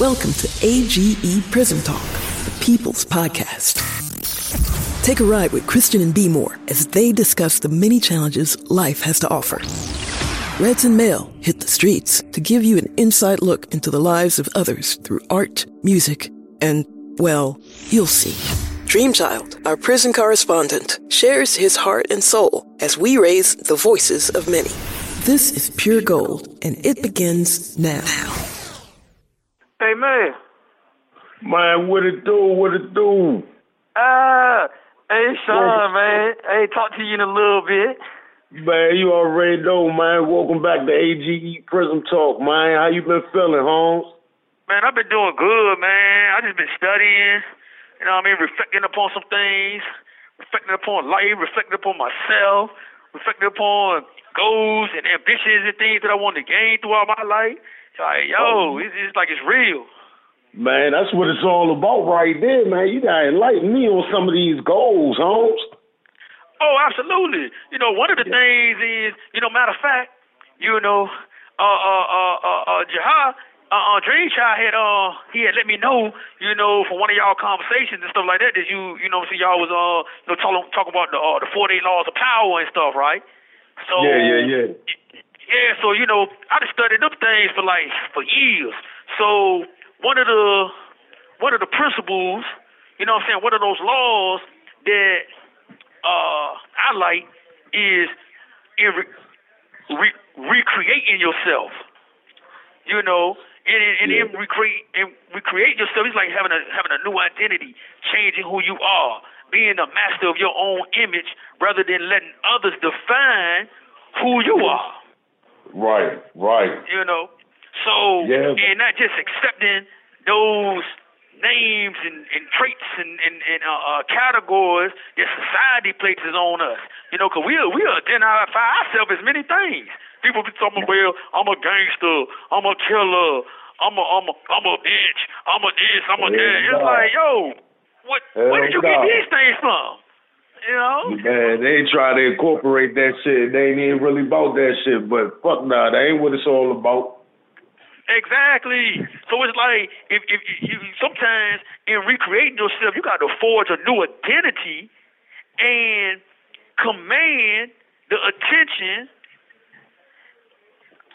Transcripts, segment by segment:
Welcome to AGE Prism Talk, the People's Podcast. Take a ride with Christian and B More as they discuss the many challenges life has to offer. Reds and Mail hit the streets to give you an inside look into the lives of others through art, music, and, well, you'll see. Dreamchild, our prison correspondent, shares his heart and soul as we raise the voices of many. This is pure gold, and it begins now. Hey man. Man, what it do? What it do? Uh, hey Sean, man. Hey, talk to you in a little bit. Man, you already know, man. Welcome back to AGE Prism Talk, man. How you been feeling, Holmes? Man, I've been doing good, man. I just been studying. You know what I mean? Reflecting upon some things, reflecting upon life, reflecting upon myself, reflecting upon goals and ambitions and things that I want to gain throughout my life. Like, yo, it's, it's like it's real. Man, that's what it's all about right there, man. You gotta enlighten me on some of these goals, Holmes. Oh, absolutely. You know, one of the things is, you know, matter of fact, you know, uh, uh, uh, uh, uh uh, uh, Dream Child had, uh, he had let me know, you know, from one of y'all conversations and stuff like that, that you, you know, see y'all was, uh, you know, talking talk about the, uh, the 48 laws of power and stuff, right? So, yeah, yeah, yeah. Yeah, so, you know, I just studied them things for like, for years. So, one of the, one of the principles, you know what I'm saying, one of those laws that, uh, I like is in re- re- recreating yourself. You know, and, and Yeah. in recreate and recreate yourself, it's like having a having a new identity, changing who you are, being a master of your own image, rather than letting others define who you are. Right, right. You know, so Yeah. and not just accepting those names and, and traits and, and, and uh, uh, categories that society places on us. You know, because we we identify ourselves as many things. People be talking, well, I'm a gangster, I'm a killer, I'm a I'm a I'm a bitch, I'm a this, I'm a that. It's like, yo, what Hell where did you get these things from? You know? Man, they try to incorporate that shit. They ain't even really about that shit, but fuck nah, that ain't what it's all about. Exactly. So it's like if if you sometimes in recreating yourself, you got to forge a new identity and command the attention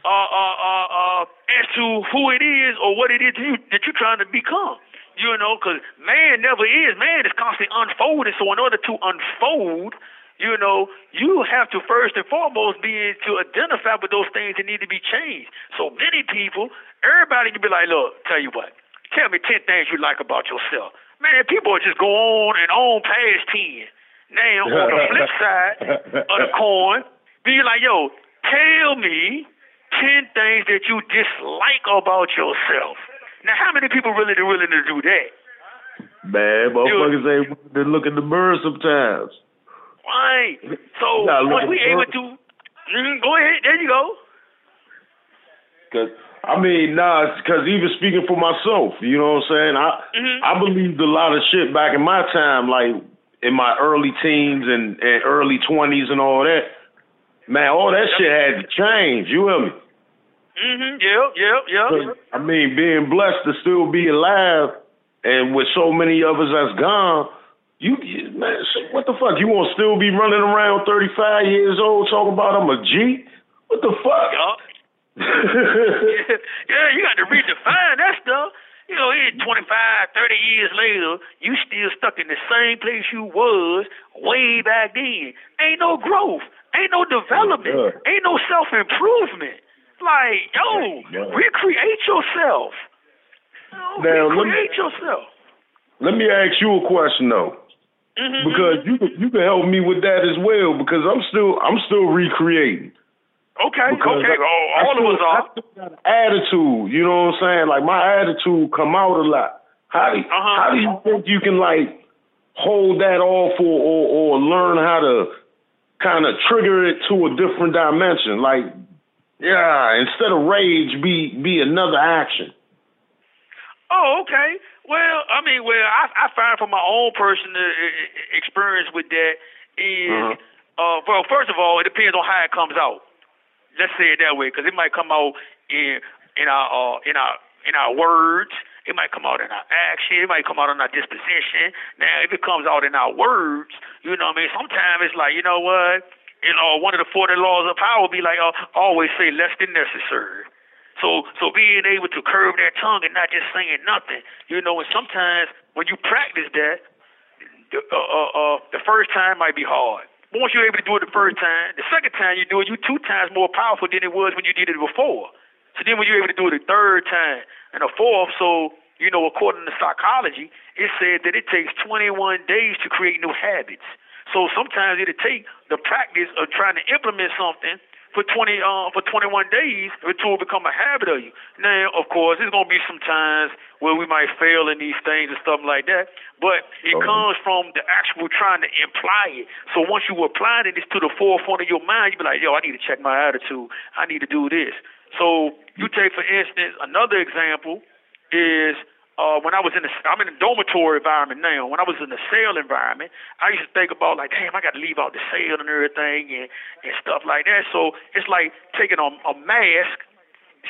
uh, uh, uh, uh, as to who it is or what it is that, you, that you're trying to become. You know, because man never is. Man is constantly unfolding. So in order to unfold, you know, you have to first and foremost be to identify with those things that need to be changed. So many people, everybody can be like, look, tell you what, tell me 10 things you like about yourself. Man, people are just go on and on past 10. Now, on the flip side of the coin, be like, yo, tell me 10 things that you dislike about yourself. Now, how many people really are willing to do that? Man, motherfuckers ain't willing to look in the mirror sometimes. Right. So once we able to, mm, go ahead. There you go. Cause I mean, nah, because even speaking for myself, you know what I'm saying? I Mhm. I believed a lot of shit back in my time, like in my early teens and, and early twenties and all that. Man, all that shit had to change. You hear me? Mhm. Yep. Yep. Yep. I mean, being blessed to still be alive, and with so many of us that's gone, you, man, what the fuck? You want to still be running around 35 years old talking about I'm a G? What the fuck? Yup. yeah, you got to redefine that stuff. You know, here 25, 30 years later, you still stuck in the same place you was way back then. Ain't no growth. Ain't no development. Ain't no self-improvement. Like, yo, Yeah. recreate yourself. You know, Now, let me- recreate yourself. Let me ask you a question though, Mhm. because you can, you can help me with that as well. Because I'm still I'm still recreating. Okay, Because okay. I- all I still- of us are. I still got an attitude. You know what I'm saying? Like my attitude come out a lot. How do Uh-huh. how do you think you can like hold that off or or, or learn how to kind of trigger it to a different dimension? Like, yeah, instead of rage, be be another action. Oh, okay. Well, I mean, well, I, I find from my own personal uh, uh, experience with that is, Uh-huh. uh, well, first of all, it depends on how it comes out. Let's say it that way, because it might come out in in our uh, in our in our words. It might come out in our action. It might come out in our disposition. Now, if it comes out in our words, you know what I mean? Sometimes it's like, you know what? You know, one of the 40 laws of power be like, uh, always say less than necessary. So, so being able to curve that tongue and not just saying nothing, you know, and sometimes when you practice that, the, uh, uh, uh, the first time might be hard. But once you're able to do it the first time, the second time you do it, you're two times more powerful than it was when you did it before. So then when you're able to do it the third time and the fourth, so you know, according to psychology, it said that it takes 21 days to create new habits. So sometimes it'll take the practice of trying to implement something for 20 uh, for 21 days until it become a habit of you. Now, of course, there's gonna be some times where we might fail in these things and stuff like that, but it okay. comes from the actual trying to imply it. So once you apply it, it's to the forefront of your mind. You be like, yo, I need to check my attitude. I need to do this. So you take, for instance, another example is uh, when I was in the, I'm in a dormitory environment now. When I was in the cell environment, I used to think about like, damn, I got to leave out the cell and everything and, and stuff like that. So it's like taking a, a mask.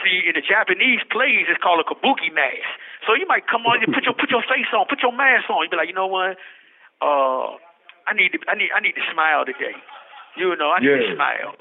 See, in the Japanese plays, it's called a kabuki mask. So you might come on, you put your put your face on, put your mask on. You be like, you know what? Uh, I need to, I need I need to smile today. You know, I need yeah. to smile.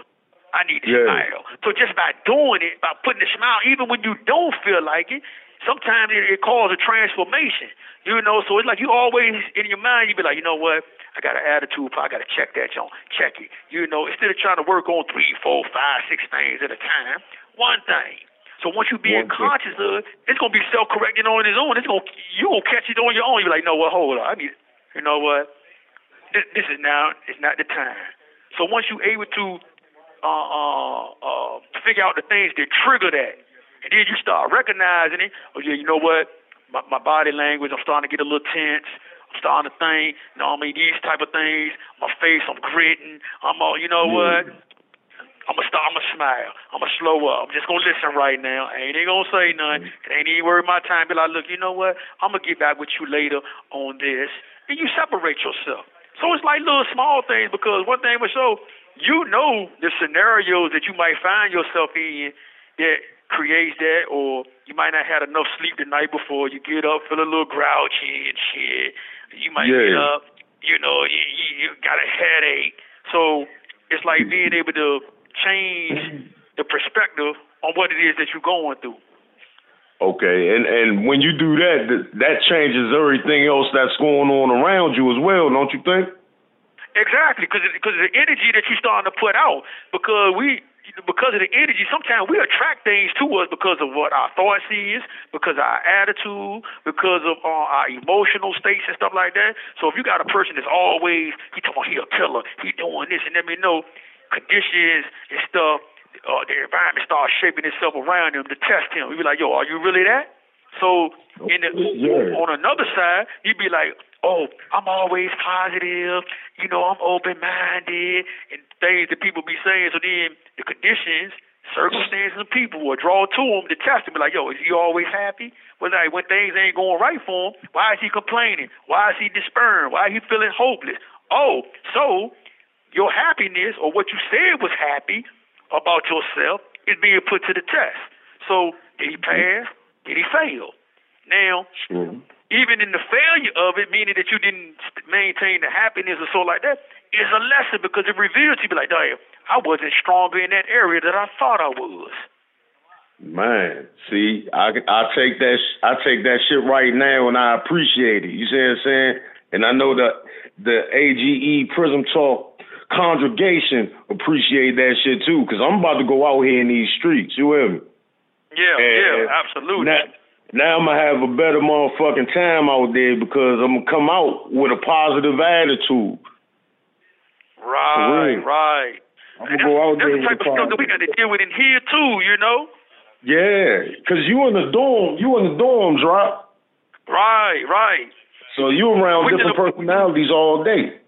I need to yeah. smile. So just by doing it, by putting a smile, even when you don't feel like it, sometimes it, it causes a transformation. You know, so it's like you always in your mind, you be like, you know what? I got an attitude, I got to check that, John. Check it. You know, instead of trying to work on three, four, five, six things at a time, one thing. So once you being conscious of it, it's gonna be self correcting on its own. It's gonna you gonna catch it on your own. You're like, no, what? Hold on, I need. You know what? This, this is now. It's not the time. So once you able to uh, uh, uh, figure out the things that trigger that, and then you start recognizing it. Oh yeah, you know what? My, my body language, I'm starting to get a little tense. I'm starting to think, you know, I mean, these type of things. My face, I'm gritting. I'm all, you know what? I'm gonna start. I'm gonna smile. I'm gonna slow up. I'm just gonna listen right now. I ain't even gonna say nothing. It ain't even worth my time. Be like, look, you know what? I'm gonna get back with you later on this, and you separate yourself. So it's like little small things because one thing was so you know the scenarios that you might find yourself in that creates that, or you might not have enough sleep the night before. You get up, feel a little grouchy and shit. You might yeah. get up, you know, you, you, you got a headache. So it's like mm-hmm. being able to change the perspective on what it is that you're going through. Okay, and and when you do that, that changes everything else that's going on around you as well, don't you think? Exactly, because because the energy that you're starting to put out, because we because of the energy, sometimes we attract things to us because of what our thoughts is, because of our attitude, because of uh, our emotional states and stuff like that. So if you got a person that's always he talking he a killer, he doing this and let me know conditions and stuff, uh, the environment starts shaping itself around him to test him. We be like, yo, are you really that? So in the, yeah. on another side, you'd be like, oh, I'm always positive, you know, I'm open minded, and things that people be saying. So then the conditions, circumstances, and people will draw to him to test him. Be like, yo, is he always happy? Well, like when things ain't going right for him, why is he complaining? Why is he despairing? Why is he feeling hopeless? Oh, so your happiness or what you said was happy about yourself is being put to the test. So did he mm-hmm. pass? Did he fail? Now, even in the failure of it, meaning that you didn't maintain the happiness or so like that, is a lesson because it reveals to you like, damn, I wasn't stronger in that area that I thought I was. Man, see, I I take that I take that shit right now and I appreciate it. You see what I'm saying? And I know that the AGE Prism Talk congregation appreciate that shit too, because I'm about to go out here in these streets. You hear me? Yeah, and yeah, absolutely. Now, now I'm gonna have a better motherfucking time out there because I'm gonna come out with a positive attitude. Right, right. I'm gonna go out there. That's the type of stuff that we got to deal with in here too, you know. Yeah, cause you in the dorm, you in the dorms, right? Right, right. So you around we different personalities all day.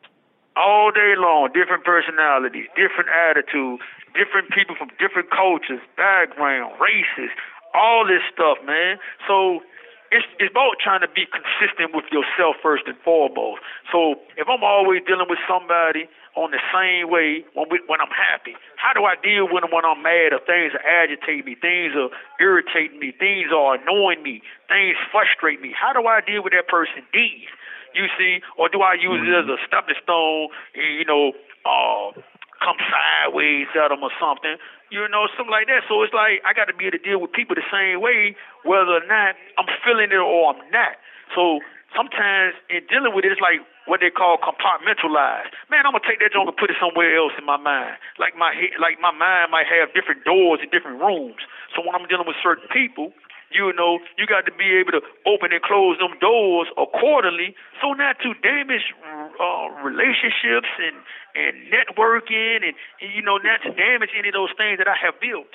All day long, different personalities, different attitudes, different people from different cultures, background, races, all this stuff, man. So it's it's about trying to be consistent with yourself first and foremost. So if I'm always dealing with somebody on the same way when we, when I'm happy? How do I deal with them when I'm mad or things are agitating me, things are irritating me, things are annoying me, things frustrate me? How do I deal with that person deed? You see, or do I use it as a stepping stone? And you know, uh, come sideways at them or something? You know, something like that. So it's like I got to be able to deal with people the same way, whether or not I'm feeling it or I'm not. So sometimes in dealing with it, it's like what they call compartmentalized. Man, I'm gonna take that junk and put it somewhere else in my mind. Like my like my mind might have different doors and different rooms. So when I'm dealing with certain people, you know, you got to be able to open and close them doors accordingly, so not to damage uh, relationships and and networking, and, and you know, not to damage any of those things that I have built.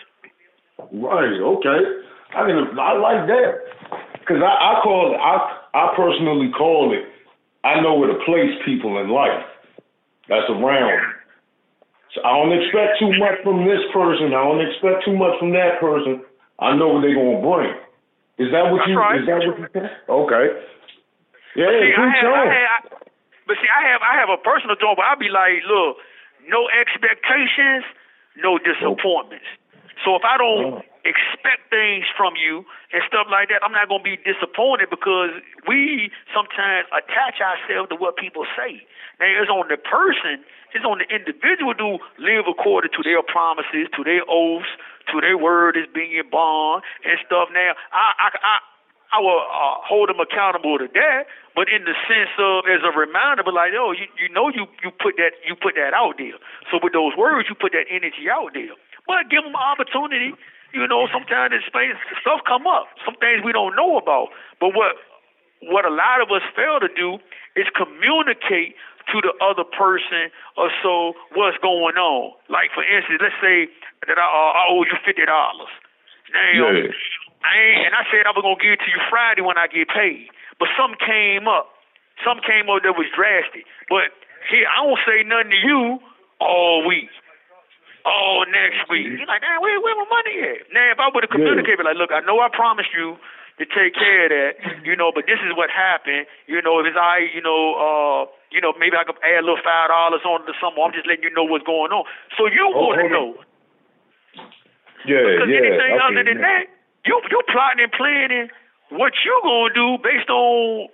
Right. Okay. I mean, I like that because I, I call it. I I personally call it. I know where to place people in life. That's around. So I don't expect too much from this person. I don't expect too much from that person. I know what they're gonna bring. Is that what That's you? right. Is that what you think? Okay. Yeah, see, I have, I have, I, but see, I have, I have a personal job but I'll be like, look, no expectations, no disappointments. So if I don't Oh. Expect things from you and stuff like that, I'm not gonna be disappointed because we sometimes attach ourselves to what people say. Now it's on the person, it's on the individual to live according to their promises, to their oaths, to their word is being bond and stuff. Now I I I I will uh, hold them accountable to that, but in the sense of as a reminder, but like, oh, you you know you you put that you put that out there. So with those words, you put that energy out there. But give them an opportunity. You know, sometimes this space stuff come up. Some things we don't know about. But what what a lot of us fail to do is communicate to the other person or so what's going on. Like for instance, let's say that I, uh, I owe you fifty dollars. Now, Yeah. I ain't, and I said I was gonna give it to you Friday when I get paid, but something came up. Something came up that was drastic. But here, I don't say nothing to you all week. All next week. You're like, man, where, where my money at? Now, if I would have communicated, like, look, I know I promised you to take care of that, you know, but this is what happened. You know, if it's I, you know, uh, you know, maybe I could add a little five dollars on to something. I'm just letting you know what's going on, so you Oh, want to know. Yeah, Because yeah. anything other than that, you you plotting and planning what you gonna do based on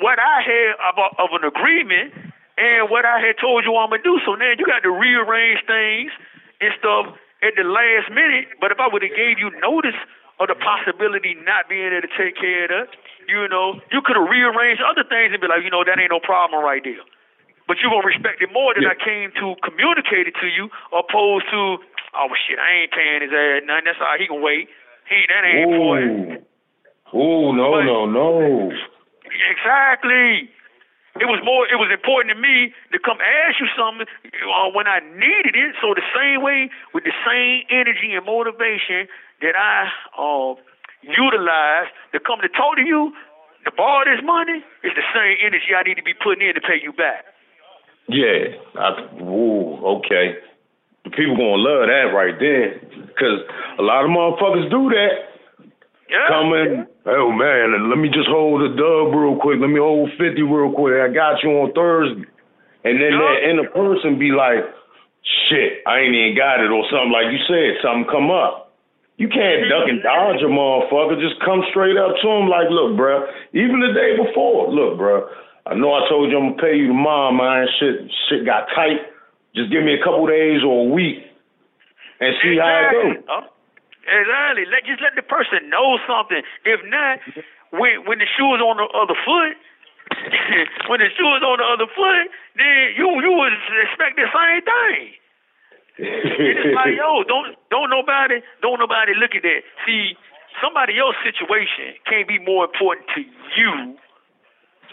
what I had of, a, of an agreement and what I had told you I'm gonna do. So now you got to rearrange things and stuff at the last minute. But if I would have gave you notice of the possibility not being able to take care of that, you know, you could have rearranged other things and be like, you know, that ain't no problem right there. But you're gonna respect it more than Yeah. I came to communicate it to you, opposed to, oh shit, I ain't paying his ass nothing. That's all right, he can wait. He that ain't important. Ooh. Ooh, no, But- no, no. Exactly. It was more. It was important to me to come ask you something uh, when I needed it. So the same way, with the same energy and motivation that I uh, utilize to come to talk to you, to borrow this money, is the same energy I need to be putting in to pay you back. Yeah. I, ooh, okay. The people gonna love that right there, cause a lot of motherfuckers do that. Yeah. Come in, oh man, and let me just hold the dub real quick. Let me hold fifty real quick. I got you on Thursday, and then Yeah. that inner person be like, "Shit, I ain't even got it," or something like you said. Something come up. You can't duck and dodge a motherfucker. Just come straight up to him like, "Look, bruh, even the day before, look, bruh, I know I told you I'm gonna pay you tomorrow, man. Shit, shit got tight. Just give me a couple days or a week, and see how it Exactly. goes." Exactly. Let just let the person know something. If not, when when the shoe is on the other foot, when the shoe is on the other foot, then you you would expect the same thing. It's like, yo, don't don't nobody don't nobody look at that. See, somebody else's situation can't be more important to you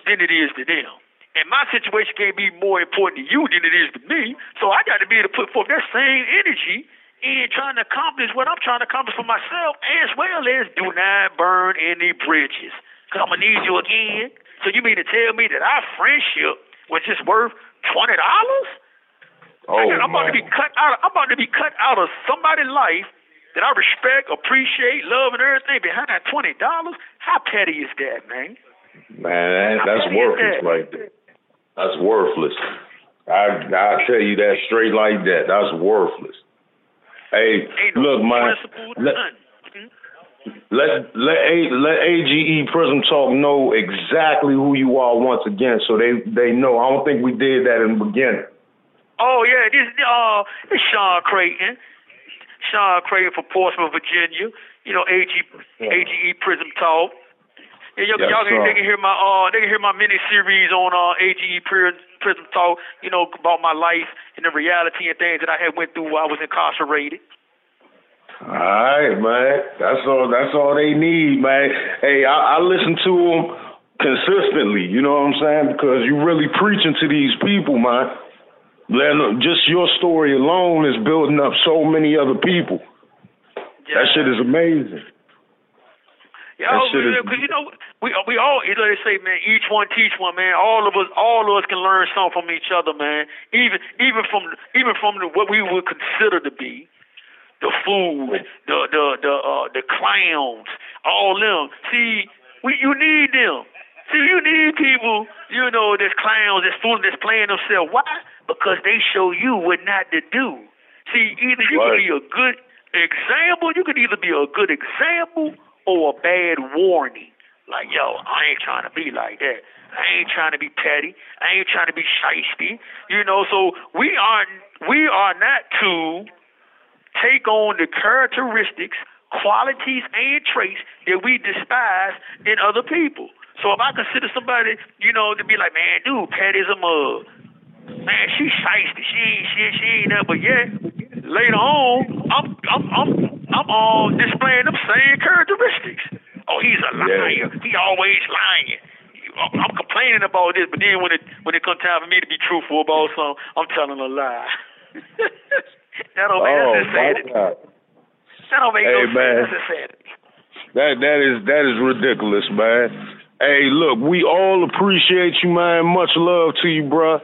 than it is to them. And my situation can't be more important to you than it is to me. So I got to be able to put forth that same energy in trying to accomplish what I'm trying to accomplish for myself, as well as do not burn any bridges. Because I'm going to need you again. So you mean to tell me that our friendship was just worth $20? oh, I'm about to be cut out. Of, I'm about to be cut out of somebody's life that I respect, appreciate, love, and everything. Behind that twenty dollars, how petty is that, man? Man, that, that's worthless that? right there. That's worthless. I I tell you that straight like that. That's worthless. Hey, Ain't no look, man. Let. Mhm. let let A, let AGE Prism Talk know exactly who you are once again, so they they know. I don't think we did that in the beginning. Oh yeah, this uh it's Sean Creighton. Sean Creighton from Portsmouth, Virginia. You know, AG AGE Prism Talk. Yeah, y'all, Yes, y'all can, they can hear my uh they can hear my mini series on uh AGE Pri- Prism Talk, you know, about my life and the reality and things that I had went through while I was incarcerated. All right, man. That's all. That's all they need, man. Hey, I, I listen to them consistently. You know what I'm saying? Because you're really preaching to these people, man. Letting them, just your story alone is building up so many other people. Yeah. That shit is amazing. Yeah, That shit is- because you know we we all you know they say man each one teach one man. All of us all of us can learn something from each other man. Even even from even from the, what we would consider to be the food the the the uh, the clowns all them. See we you need them. See you need people you know that's clowns that's fooling that's playing themselves. Why? Because they show you what not to do. See either you Right. can be a good example you could either be a good example or a bad warning. Like, yo, I ain't trying to be like that. I ain't trying to be petty. I ain't trying to be shiesty. You know, so we are we are not to take on the characteristics, qualities, and traits that we despise in other people. So if I consider somebody, you know, to be like, man, dude, petty as a mug. Man, she shiesty. She ain't shit. She ain't that. But yet, later on, I'm I'm I'm I'm um displaying them same characteristics. Oh, he's a liar. Yeah. He always lying. I'm I'm complaining about this, but then when it when it comes time for me to be truthful about something, I'm telling a lie. that don't make oh that's insanity. That don't make Hey, no man. sense. That's insanity. That that is that is ridiculous, man. Hey, look, we all appreciate you, man. Much love to you, bruh.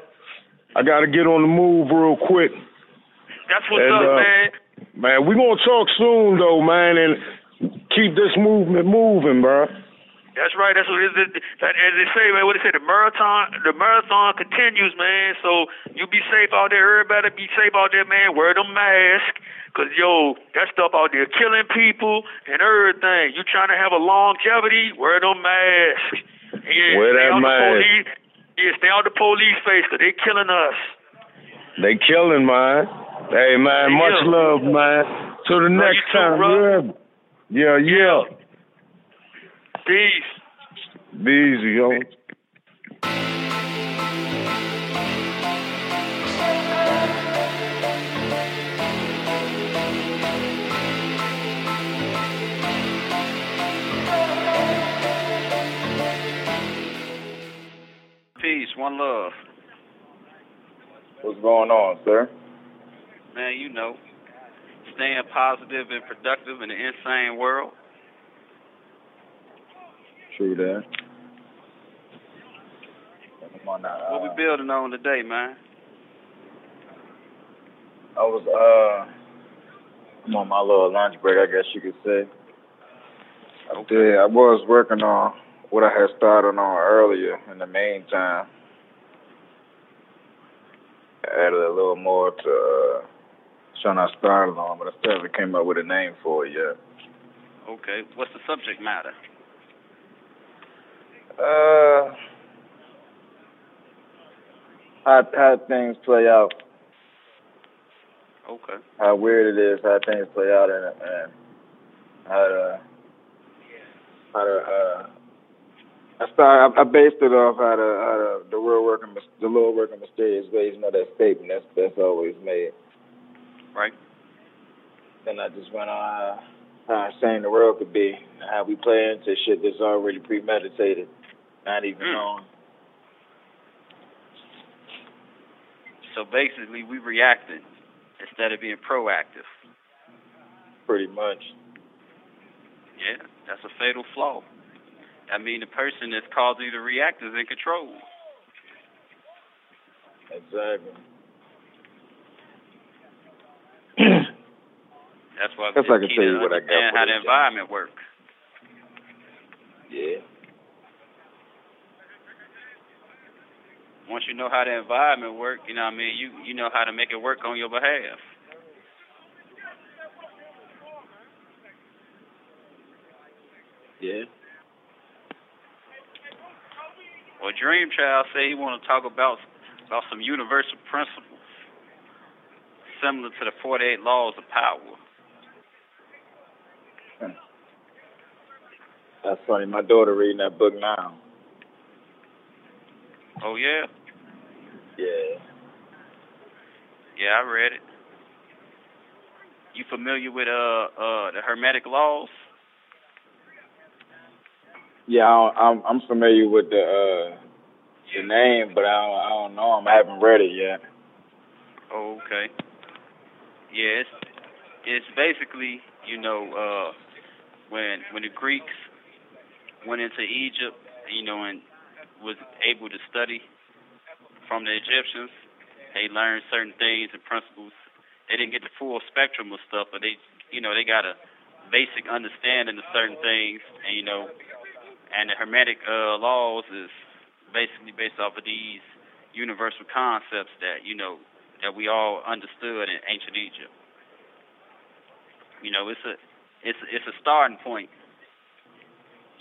I gotta get on the move real quick. That's what's And, up, uh, man. Man, we gonna talk soon though, man, and keep this movement moving, bruh. That's right. That's what it is. That, as they say, man. What they say, the marathon, the marathon continues, man. So you be safe out there. Everybody be safe out there, man. Wear them mask, cause yo, that stuff out there killing people and everything. You trying to have a longevity? Wear them masks. Yeah, Wear that mask. police. Yeah, stay out the police face, cause they killing us. They killing, man. Hey, man, Hey, much yo. love, man. Till the Love next too, time, bro. yeah. Yeah, yeah. Peace. Be easy, yo. Peace, one love. What's going on, sir? Man, you know, staying positive and productive in an insane world. True that. What we building on today, man? I was uh I'm on my little lunch break, I guess you could say. I did. I was working on what I had started on earlier. In the meantime, I added a little more to uh, something I started on, but I still haven't came up with a name for it yet. Okay, what's the subject matter? Uh, how how things play out, Okay. how weird it is, how things play out, and, and how to how to. Uh, I started. I, I based it off how the how the the real working the Lord working mysterious ways. You know that statement that's that's always made. Right. Then I just went on how, insane the world could be, how we play into shit that's already premeditated, not even Mm. known. So basically, we reacting instead of being proactive. Pretty much. Yeah, that's a fatal flaw. I mean, the person that's causing you to react is in control. Exactly. That's why it's I can tell you what I got for how the job. environment works. Yeah. once you know how the environment work, you know what I mean, you you know how to make it work on your behalf. Yeah. Well, Dream Child say he want to talk about about some universal principles similar to the 48 laws of power. That's funny. My daughter reading that book now. Oh yeah, Yeah. yeah, I read it. You familiar with uh uh the Hermetic laws? Yeah, I I'm I'm familiar with the uh the name, but I don't I don't know 'em. I haven't read it yet. Oh, okay. Yeah, it's it's basically you know uh when when the Greeks went into Egypt, you know, and was able to study from the Egyptians, they learned certain things and principles. They didn't get the full spectrum of stuff, but they you know they got a basic understanding of certain things, and you know, and the Hermetic uh, laws is basically based off of these universal concepts that you know that we all understood in ancient Egypt. You know, it's a it's it's a starting point.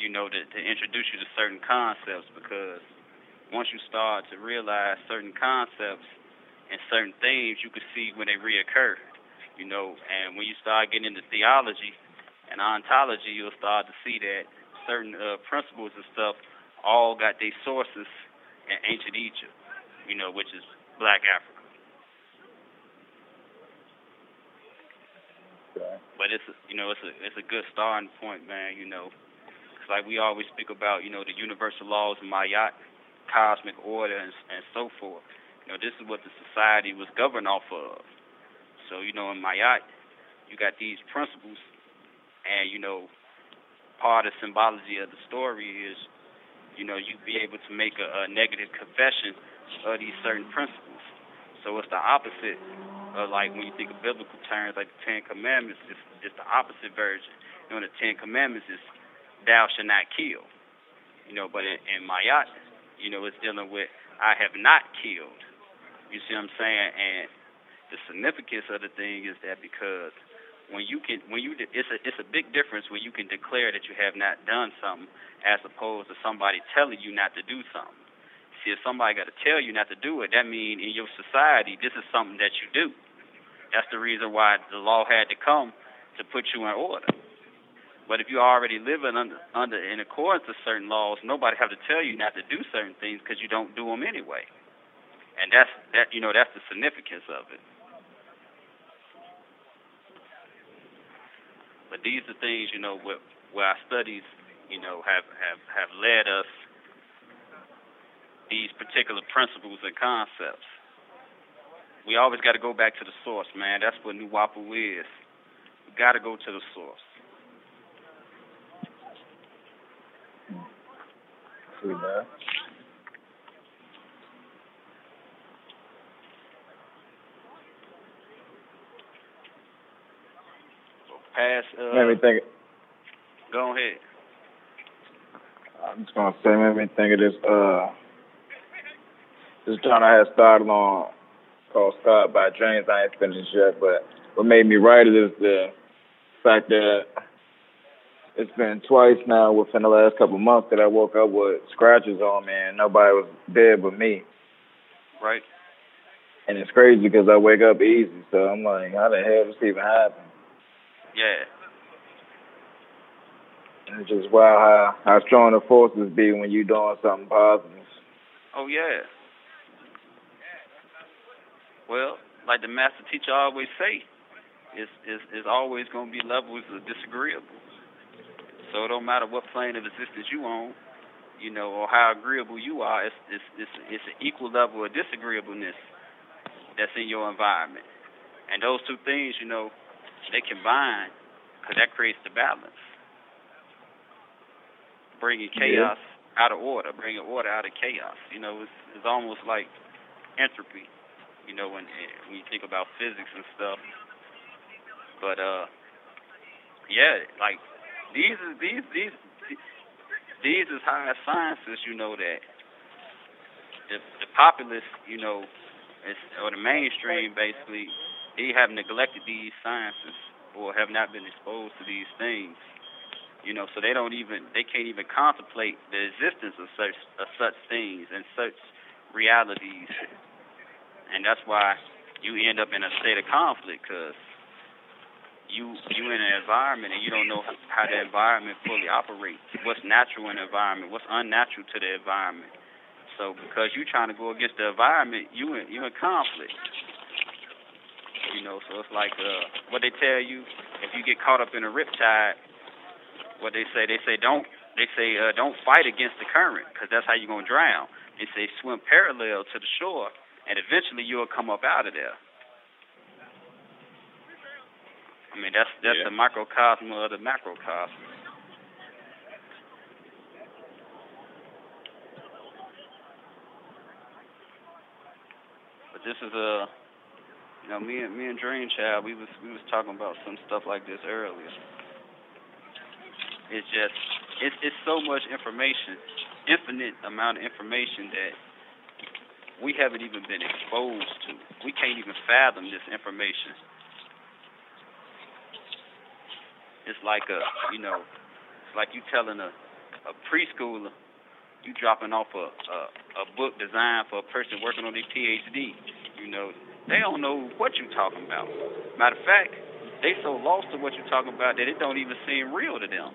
You know, to to introduce you to certain concepts because once you start to realize certain concepts and certain things, you can see when they reoccur. You know, and when you start getting into theology and ontology, you'll start to see that certain uh, principles and stuff all got their sources in ancient Egypt. You know, which is Black Africa. Okay. but it's you know it's a it's a good starting point, man. You know, like we always speak about, you know, the universal laws of Ma'at, cosmic order, and, and so forth. You know, this is what the society was governed off of. So you know, in Ma'at, you got these principles, and you know, part of symbology of the story is, you know, you be able to make a, a negative confession of these certain principles. So it's the opposite of like when you think of biblical terms, like the Ten Commandments, it's, it's the opposite version. You know, the Ten Commandments is thou shalt not kill. You know, but in, in Ma'at, you know, it's dealing with I have not killed. You see what I'm saying? And the significance of the thing is that because when you can, when you, it's a it's a big difference when you can declare that you have not done something, as opposed to somebody telling you not to do something. See, if somebody got to tell you not to do it, that means in your society, this is something that you do. That's the reason why the law had to come to put you in order. But if you're already living under, under in accordance to certain laws, nobody have to tell you not to do certain things because you don't do them anyway. And that's that. You know, that's the significance of it. But these are things, you know, where, where our studies, you know, have have have led us these particular principles and concepts. We always got to go back to the source, man. That's what Nuwaupu is. We got to go to the source. That? Pass. Uh, Made me think. Go ahead. I'm just gonna say, made me think of this. Uh, this joint I had started on called "Start" by James. I ain't finished yet, but what made me write it is the fact that it's been twice now within the last couple of months that I woke up with scratches on me and nobody was there but me. Right. And it's crazy because I wake up easy, so I'm like, how the hell this even happen? Yeah. And it's just wow how how strong the forces be when you doing something positive. Oh yeah. Well, like the master teacher always say, it's it's, it's always gonna be levels of disagreeable. So it don't matter what plane of existence you on, you know, or how agreeable you are, it's it's it's it's an equal level of disagreeableness that's in your environment. And those two things, you know, they combine because that creates the balance. Bringing chaos out of order, bringing order out of chaos. You know, it's it's almost like entropy. You know, when when you think about physics and stuff. But uh, yeah, like these is these these these is high sciences. You know that the, the populace, you know, is, or the mainstream basically, they have neglected these sciences or have not been exposed to these things. You know, so they don't even they can't even contemplate the existence of such of such things and such realities, and that's why you end up in a state of conflict because you you in an environment and you don't know how the environment fully operates. What's natural in the environment? What's unnatural to the environment? So because you're trying to go against the environment, you in you in conflict. You know, so it's like uh, what they tell you if you get caught up in a riptide. What they say, they say don't they say uh, don't fight against the current because that's how you're gonna drown. They say swim parallel to the shore, and eventually you'll come up out of there. I mean that's that's Yeah. the microcosm of the macrocosm. But this is a, you know, me and me and Dream Child, we was we was talking about some stuff like this earlier. It's just, it's it's so much information, infinite amount of information that we haven't even been exposed to. We can't even fathom this information. It's like a, you know, it's like you telling a a preschooler you dropping off a, a a book designed for a person working on their PhD. You know, they don't know what you're talking about. Matter of fact, they so lost to what you're talking about that it don't even seem real to them.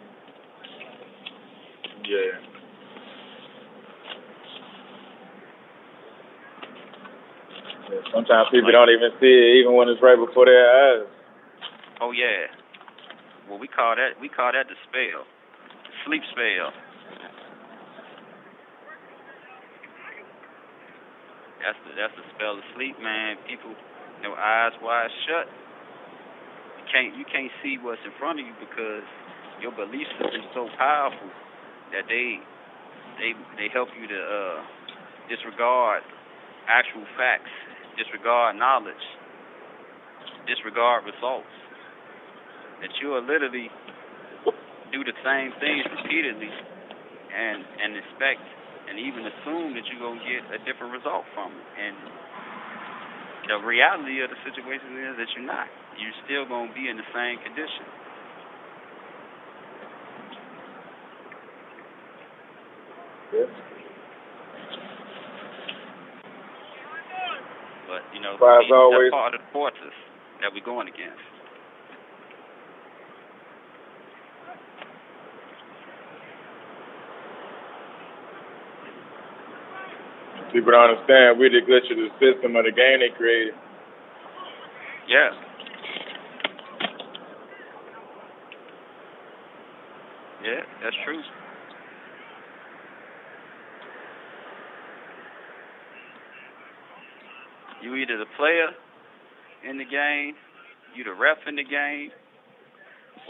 Yeah. Yeah, Sometimes people don't even see it, even when it's right before their eyes. Oh yeah. Well, we call that we call that the spell, sleep spell. That's the that's the spell of sleep, man. People, know, eyes wide shut. You can't you can't see what's in front of you because your belief system is so powerful that they they they help you to uh, disregard actual facts, disregard knowledge, disregard results. That you will literally do the same things repeatedly and and expect and even assume that you're gonna get a different result from it. And the reality of the situation is that you're not. You're still gonna be in the same condition. Yeah. But you know, But as that's always- part of the forces that we're going against. People don't understand we're the glitch of the system of the game they created. Yeah. Yeah, that's true. You either the player in the game, you the ref in the game,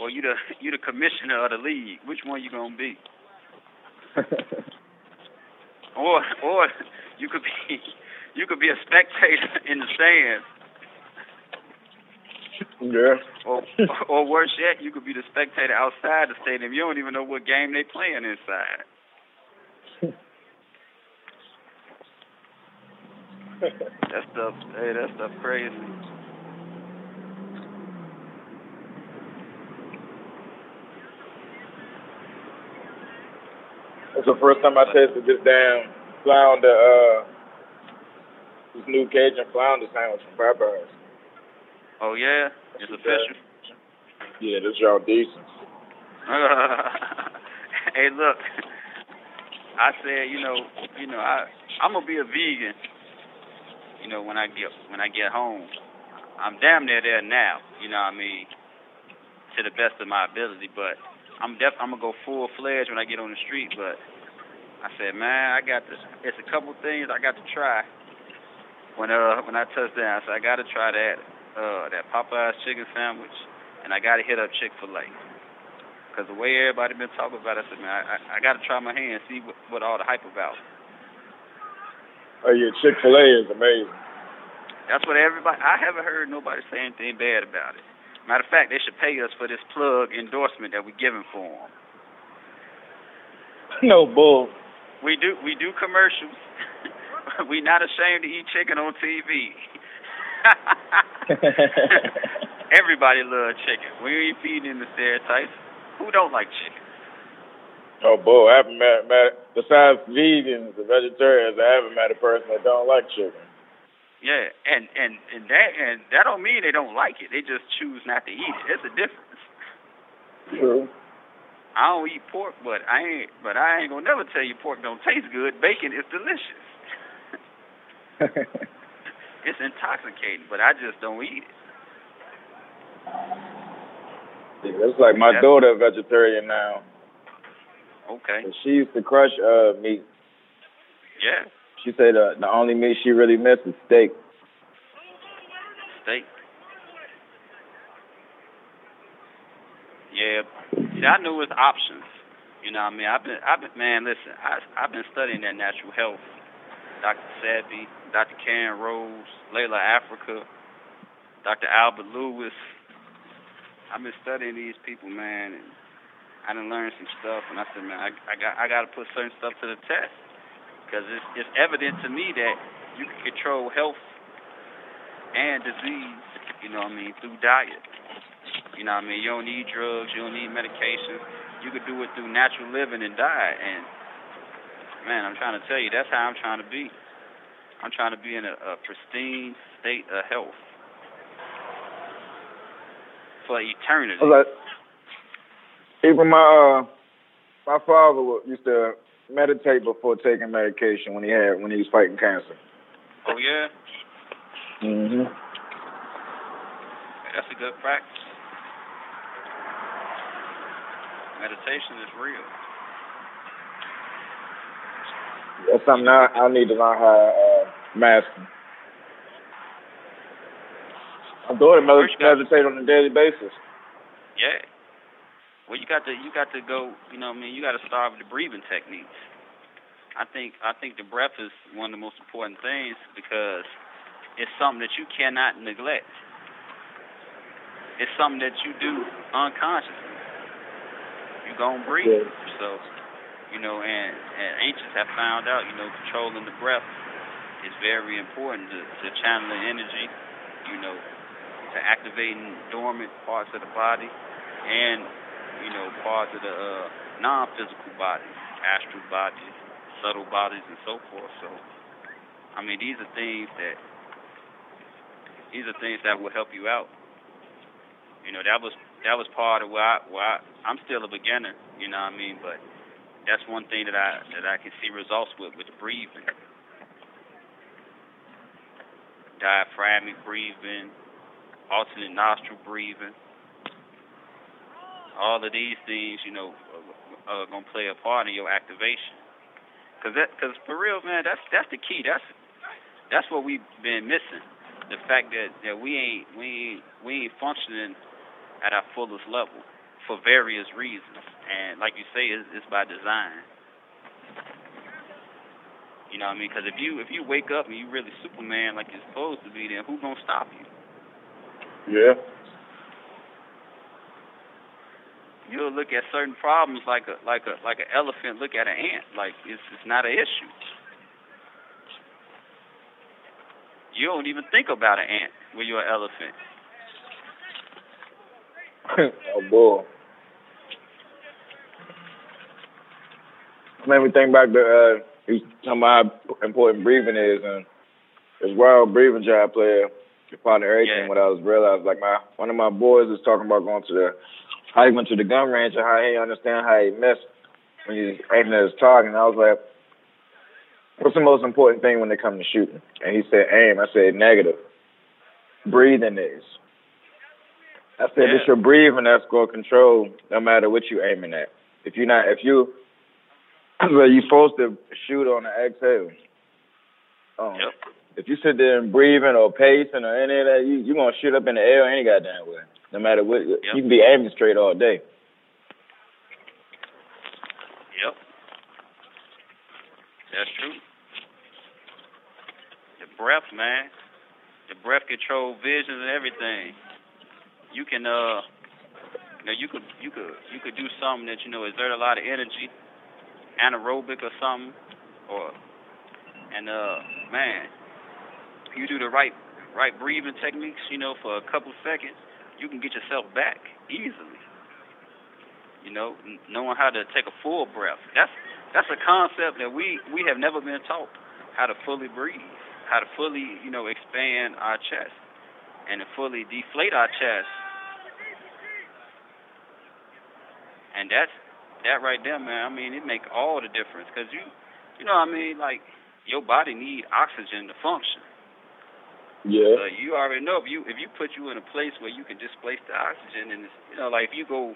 or you the you the commissioner of the league. Which one you gonna be? Or or you could be you could be a spectator in the stands. yeah. Or, or worse yet, you could be the spectator outside the stadium. You don't even know what game they playing inside. that stuff, hey, that stuff crazy. That's the first time I tasted this damn flounder, uh, this new Cajun flounder sandwich from Popeyes. Oh yeah, it's official. Yeah, this y'all decent. hey, look, I said, you know, you know, I I'm gonna be a vegan. You know, when I get when I get home, I'm damn near there now. You know what I mean? To the best of my ability, but I'm def I'm gonna go full fledged when I get on the street. But I said, man, I got this. It's a couple things I got to try. When uh when I touch down, so I got to try that uh that Popeyes chicken sandwich, and I got to hit up Chick Fil A. Cause the way everybody been talking about it, I said, man, I, I, I got to try my hand, see what, what all the hype about. Oh yeah, Chick Fil A is amazing. That's what everybody. I haven't heard nobody say anything bad about it. Matter of fact, they should pay us for this plug endorsement that we're giving for them. No bull. We do we do commercials. we not ashamed to eat chicken on TV. Everybody loves chicken. We ain't feeding the stereotypes. Who don't like chicken? Oh boy, I haven't met, met besides vegans and vegetarians, I haven't met a person that don't like chicken. Yeah, and and and that and that don't mean they don't like it. They just choose not to eat it. There's a difference. True. I don't eat pork, but I ain't but I ain't gonna never tell you pork don't taste good. Bacon is delicious. it's intoxicating, but I just don't eat it. Yeah, it's like my That's- daughter a vegetarian now. Okay. And she used to crush uh meat. Yeah. She said uh, the only meat she really missed is steak. Steak. Yeah. See, I knew it was options. You know what I mean? I've been, I've been, man, listen, I, I've been studying that natural health. Dr. Sebi, Dr. Karen Rose, Llaila Afrika, Dr. Albert Lewis. I've been studying these people, man, and I done learned some stuff. And I said, man, I, I got, I got to put certain stuff to the test because it's, it's evident to me that you can control health and disease. You know what I mean through diet. You know what I mean? You don't need drugs. You don't need medication. You could do it through natural living and diet. And man, I'm trying to tell you, that's how I'm trying to be. I'm trying to be in a, a pristine state of health for eternity. Like, even my uh, my father used to meditate before taking medication when he had when he was fighting cancer. Oh yeah, Mhm. that's a good practice. Meditation is real. That's something I, I need to learn how to uh, master. My daughter med- First you got- meditate on a daily basis. Yeah. Well, you got to you got to go. You know, what I mean, you got to start with the breathing techniques. I think I think the breath is one of the most important things because it's something that you cannot neglect. It's something that you do unconsciously. You gonna breathe. Yeah. So, you know, and and ancients have found out, you know, controlling the breath is very important to, to channeling energy. You know, to activating dormant parts of the body and you know parts of the uh, non-physical bodies, astral bodies, subtle bodies, and so forth. So, I mean, these are things that these are things that will help you out. You know, that was that was part of why why I'm still a beginner. You know what I mean? But that's one thing that I that I can see results with with breathing, diaphragmic breathing, alternate nostril breathing. All of these things, you know, are, are gonna play a part in your activation. Cause that, cause for real, man, that's that's the key. That's that's what we've been missing. The fact that that we ain't we we ain't functioning at our fullest level for various reasons, and like you say, it's, it's by design. You know what I mean? Because if you if you wake up and you really Superman like you're supposed to be, then who gonna stop you? Yeah. You'll look at certain problems like a like a like an elephant look at an ant. Like it's it's not an issue. You don't even think about an ant when you're an elephant. oh boy. Made me think back to uh he was talking about how important breathing is and as well breathing job player part of everything Yeah. what I was realized like my one of my boys was talking about going to the how he went to the gun range and how he understand how he missed when he aiming at his target and I was like What's the most important thing when it comes to shooting? And he said aim. I said negative. Breathing is. I said Yeah. it's your breathing that's gonna control no matter what you aiming at. If you're not if you well, you're supposed to shoot on the exhale. Um, Yep. If you sit there and breathing or pacing or any of that, you you gonna shoot up in the air any goddamn way. No matter what, you can be aiming straight all day. Yep. That's true. The breath, man. The breath control visions and everything. You can uh you know, you could you could you could do something that, you know, exert a lot of energy, anaerobic or something, or And uh, man, you do the right right breathing techniques, you know, for a couple seconds, you can get yourself back easily. You know, knowing how to take a full breath. That's that's a concept that we we have never been taught how to fully breathe, how to fully, you know, expand our chest and to fully deflate our chest. And that's that right there, man. I mean, it make all the difference because you, you know, what I mean, like your body need oxygen to function. Yeah. So you already know if you if you put you in a place where you can displace the oxygen and it's, you know like if you go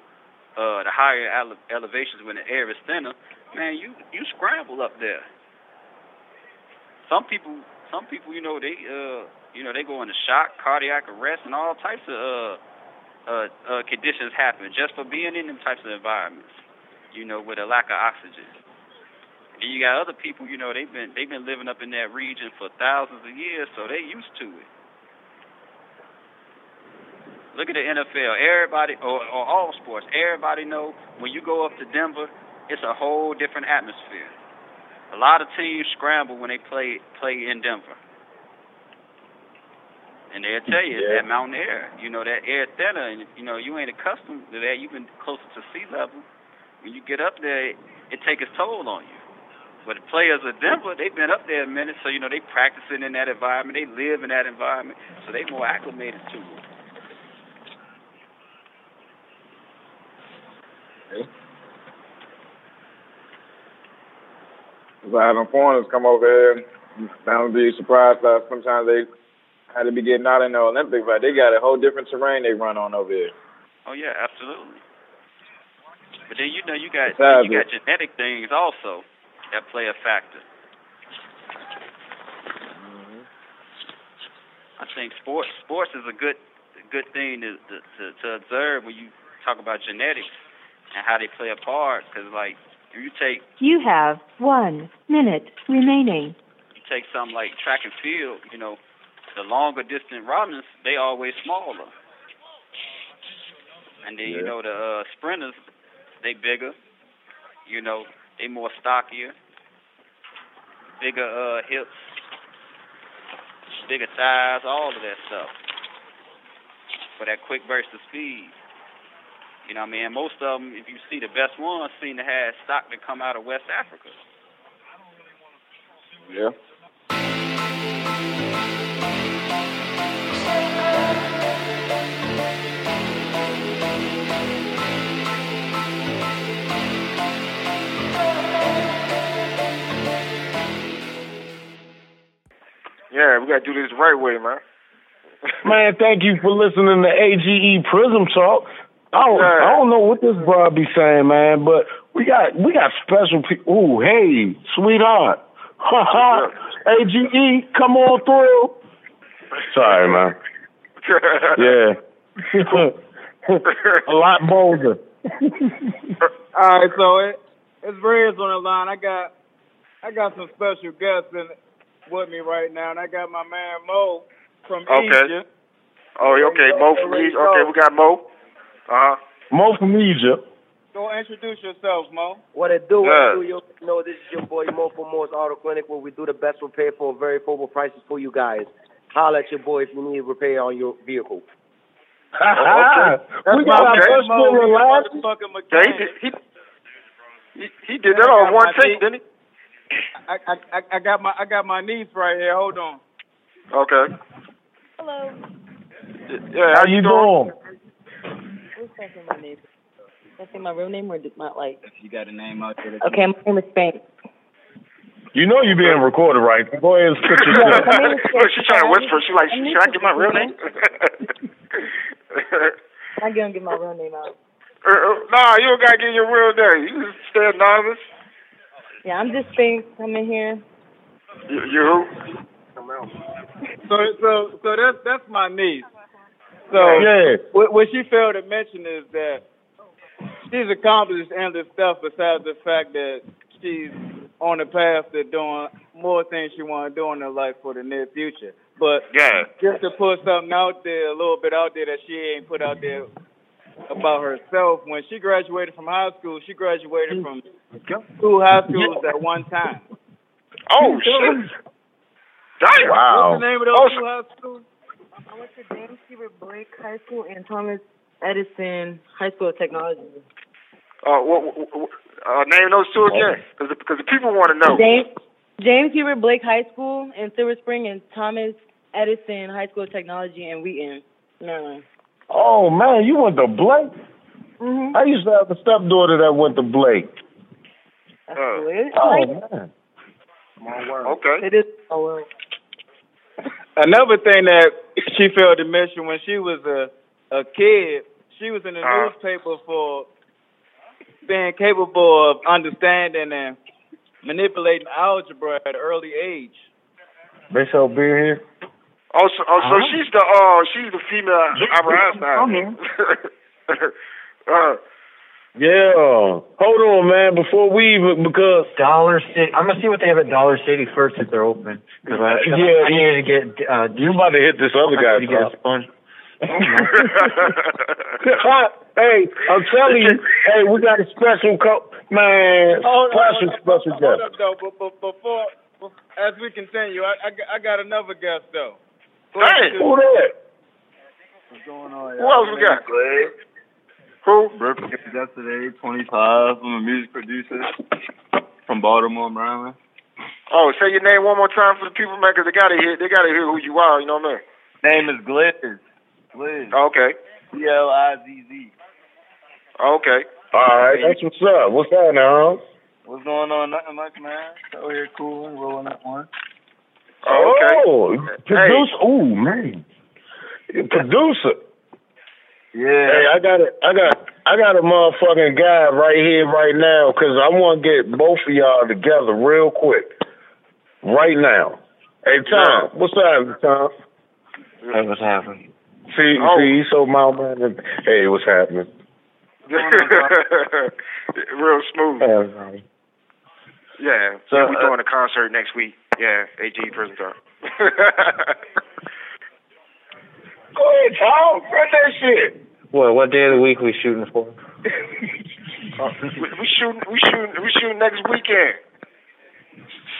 uh the higher ele- elevations when the air is thinner, man, you you scramble up there. Some people some people you know they uh you know they go into shock, cardiac arrest, and all types of uh uh, uh conditions happen just for being in them types of environments. You know with a lack of oxygen. And you got other people, you know, they've been they've been living up in that region for thousands of years, so they used to it. Look at the NFL. Everybody, or, or all sports, everybody know when you go up to Denver, it's a whole different atmosphere. A lot of teams scramble when they play play in Denver, and they'll tell you Yeah. that mountain air. You know that air thinner, and you know you ain't accustomed to that. You've been closer to sea level. When you get up there, it, takes its toll on you. But the players of Denver, they've been up there a minute, so you know they practicing in that environment. They live in that environment, so they more acclimated to it. So I had foreigners come over here. Don't be surprised that sometimes they had to be getting out in the Olympics, but they got a whole different terrain they run on over here. Oh yeah, absolutely. But then you know you got Besides you got it- genetic things also that play a factor. I think sports sports is a good good thing to, to to to observe when you talk about genetics and how they play a part. Because like if you take You have one minute remaining. you take something like track and field, you know, the longer distance runners they always smaller, and then you know the uh, sprinters they bigger, you know they more stockier, bigger uh, hips, bigger thighs, all of that stuff for that quick burst of speed. You know what I mean? Most of them, if you see the best ones, seem to have stock that come out of West Africa. Yeah. Yeah, we gotta do this the right way, man. Man, thank you for listening to AGE Prism Talk. I don't, Yeah. I don't know what this broad be saying, man, but we got we got special people. Ooh, hey, sweetheart. AGE, come on through. Sorry, man. Yeah. A lot bolder. All right, so it, it's Reds on the line. I got I got some special guests in, with me right now, and I got my man Mo from Okay. Egypt. oh, okay, Mo from Egypt. Okay, we got Mo. Uh huh. Mo from Egypt. Go introduce yourself, Mo. What it do, what Yeah. it do, you know, this is your boy Mo from Moore's Auto Clinic where we do the best repair for very affordable prices for you guys. Holler at your boy if you need repair on your vehicle. we got our first Mo, last. motherfucking Yeah, he mechanic. did. He, he, he did that on one take, didn't he? I, I, I, I got my I got my niece right here. Hold on. Okay. Hello. Yeah, How you doing? What's that in my name? Did I say my real name or did not like? You got a name out there. Okay, my name is Spank. You know you're being recorded, right? Go ahead and spit your shit. my name is Look, she trying to whisper. She like, I'm should I get my real name? I'm gonna get my real name out. Uh, uh, nah, you don't gotta get your real name. You just stay anonymous. Yeah, I'm just Spank. I'm in here. You, you who? So so so that's that's my niece. So Yeah. what, what she failed to mention is that she's accomplished endless stuff besides the fact that she's on the path to doing more things she want to do in her life for the near future. But Yeah. just to put something out there, a little bit out there that she ain't put out there about herself. When she graduated from high school, she graduated from two high schools at one time. Oh shit. Damn. Wow. What's the name of those Oh, two high schools? I went to James Stewart Blake High School and Thomas Edison High School of Technology. Uh, what, what, what, uh, name those two again, because the, 'cause the people want to know. James James Hubert Blake High School in Silver Spring and Thomas Edison High School of Technology in Wheaton, Maryland. Oh man, you went to Blake? Mm-hmm. I used to have a stepdaughter that went to Blake. That's Uh, good. Oh Like, man. Okay. it is. Oh well. Another thing that she failed to mention when she was a a kid, she was in the Uh. newspaper for being capable of understanding and manipulating algebra at an early age. They sell beer here? Oh, so, oh, so Uh-huh. she's the uh, she's the female Albert Einstein. uh, Yeah. Hold on, man. Before we even because Dollar City. I'm gonna see what they have at Dollar City first if they're open. Cause I, Yeah. I needed to get. Uh, you about to hit this other guy. need to get a sponge. hey, I'm telling you, hey, we got a special co man, Hold on, special hold special up, hold guest. up though, but, but before, before as we continue, I, I, I got another guest though. Hey, Who that? What's going on? who else we got? Who? Representative yesterday, 25. I'm a music producer from Baltimore, Maryland. Oh, say your name one more time for the people, man, 'cause they gotta hear they gotta hear who you are. You know what I mean? Name is Gliz. Gliz. Oh, okay. C L I Z Z. Okay. All right, that's what's up. What's that now? What's going on? Nothing much, man. So here, cooling, rolling up one. Oh, okay. Oh, producer. Ooh, man, producer. Yeah. Hey, I got it. I got, I got a motherfucking guy right here, right now, because I want to get both of y'all together real quick, right now. Hey, Tom, what's up, Tom? Hey, what's happening? See, Oh. see, he's so mild mannered. Hey, what's happening? Real smooth. Hey. Yeah. So, yeah, we uh, doing a concert next week. Yeah, AG prison talk. Go ahead, Tom. Run that shit. What? What day of the week we shooting for? Uh, we, we shooting, we shooting, we shooting next weekend.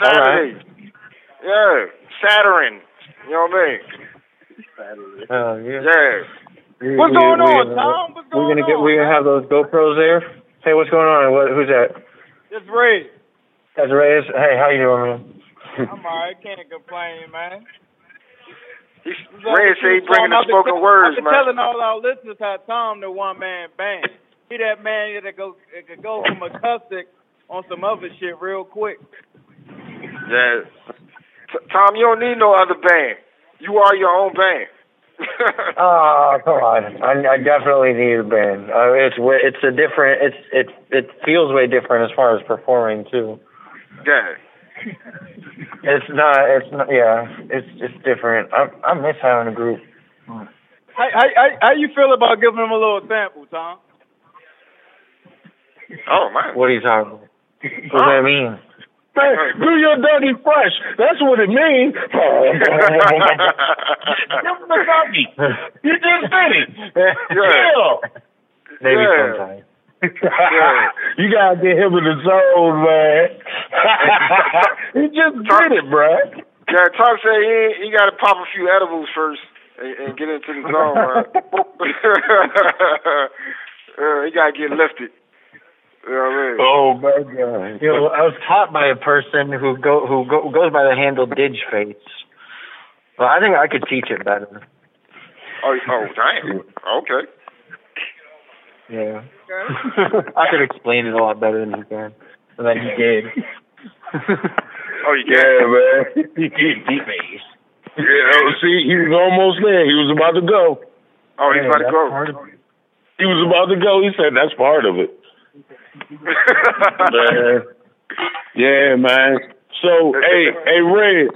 All Saturday. Yeah, Saturn. You know what I mean? Oh yeah. Yeah. We- What's we- going we on, gonna- Tom? What's We're going gonna get. We're gonna have those GoPros there. Hey, what's going on? What? Who's that? It's Ray. That's Ray. Hey, how you doing, man? I'm alright. Can't complain, man. He's, Red say he bringing the I've been spoken tell- words, I've been man. telling all our listeners how Tom the one man band. He that man that go that could go from acoustic on some other shit real quick. Yeah. T- Tom, you don't need no other band. You are your own band. Oh, come on! I, I definitely need a band. Uh, it's it's a different. It's it it feels way different as far as performing too. yeah. It's not. It's not. Yeah. It's it's different. I I miss having a group. How, how, how, how you feel about giving him a little sample, Tom? Oh man. What are you talking about? What does that mean? Man, do your dirty fresh. That's what it means. you just did it. Yeah. Maybe Yeah. sometime. you gotta get him in the zone, man. he just did it, bruh. Yeah, Tom said he he got to pop a few edibles first and, and get into the zone, man. uh, he got to get lifted. You know what I mean? Oh my god. You know, I was taught by a person who go who go, goes by the handle Digface. Well, I think I could teach it better. Oh, oh, damn. Okay. Yeah. I could explain it a lot better than you can. And then you did. Oh, you Yeah, man. Digface. Yeah, oh, see, he was almost there. He was about to go. Oh, he's about to go. He was about to go. He said that's part of it. man. Yeah, man. So, hey, hey, Red.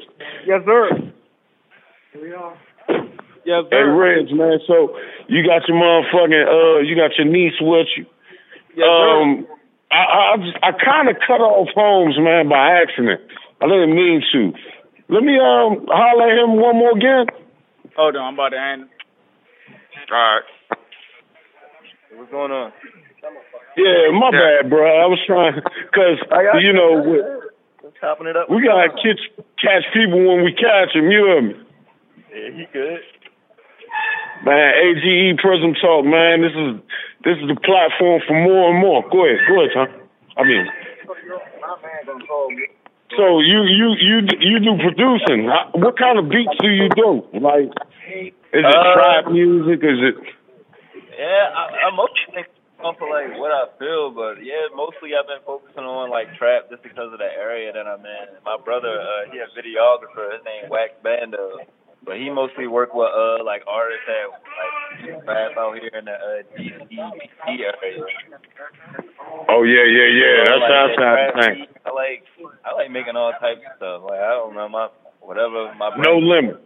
Yes, sir. Yes, Hey, sir. Reg, man. So, you got your motherfucking, uh, you got your niece with you. Yes, um, I, I, I kind of cut off Holmes, man, by accident. I didn't mean to. Let me um holler at him one more again. Hold on, I'm about to end. All right. What's going on? Yeah, my bad, bro. I was trying, cause you know, with, chopping it up. We gotta catch catch people when we catch them. You hear me? Yeah, he good. Man, AGE Prism Talk, man. This is this is the platform for more and more. Go ahead, go ahead, Tom. I mean, so you you you you do producing. What kind of beats do you do? Like, is it Uh, trap music? Is it? Yeah, I, I mostly off of like what I feel, but yeah, mostly I've been focusing on like trap just because of the area that I'm in. My brother, uh, he a videographer. His name Wax Bando, but he mostly work with uh like artists that like rap out here in the uh, DC, DC area. Oh yeah, yeah, yeah. So, That's like, how trap thing. I like I like making all types of stuff. Like I don't know my whatever my No limit.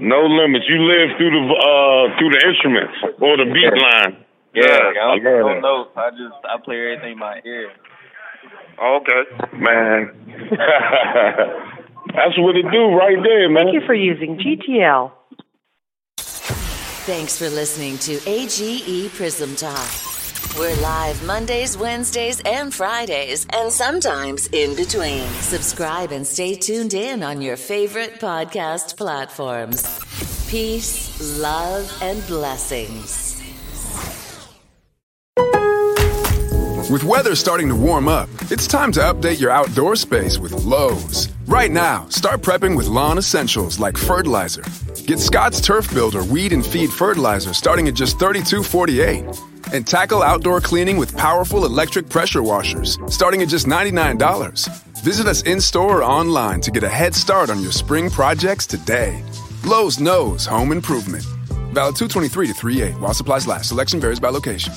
No limits. You live through the uh through the instruments or the beat line. Yeah, like, I don't, love don't know. I just I play everything in my ear. Okay, man. That's what it do right there, man. Thank you for using GTL. Thanks for listening to AGE Prism Talk. We're live Mondays, Wednesdays, and Fridays, and sometimes in between. Subscribe and stay tuned in on your favorite podcast platforms. Peace, love, and blessings. With weather starting to warm up, it's time to update your outdoor space with Lowe's. Right now, start prepping with lawn essentials like fertilizer. Get Scott's Turf Builder weed and feed fertilizer starting at just $32.48. And tackle outdoor cleaning with powerful electric pressure washers starting at just $99. Visit us in store or online to get a head start on your spring projects today. Lowe's knows home improvement. Valid 223 to 38 while supplies last. Selection varies by location.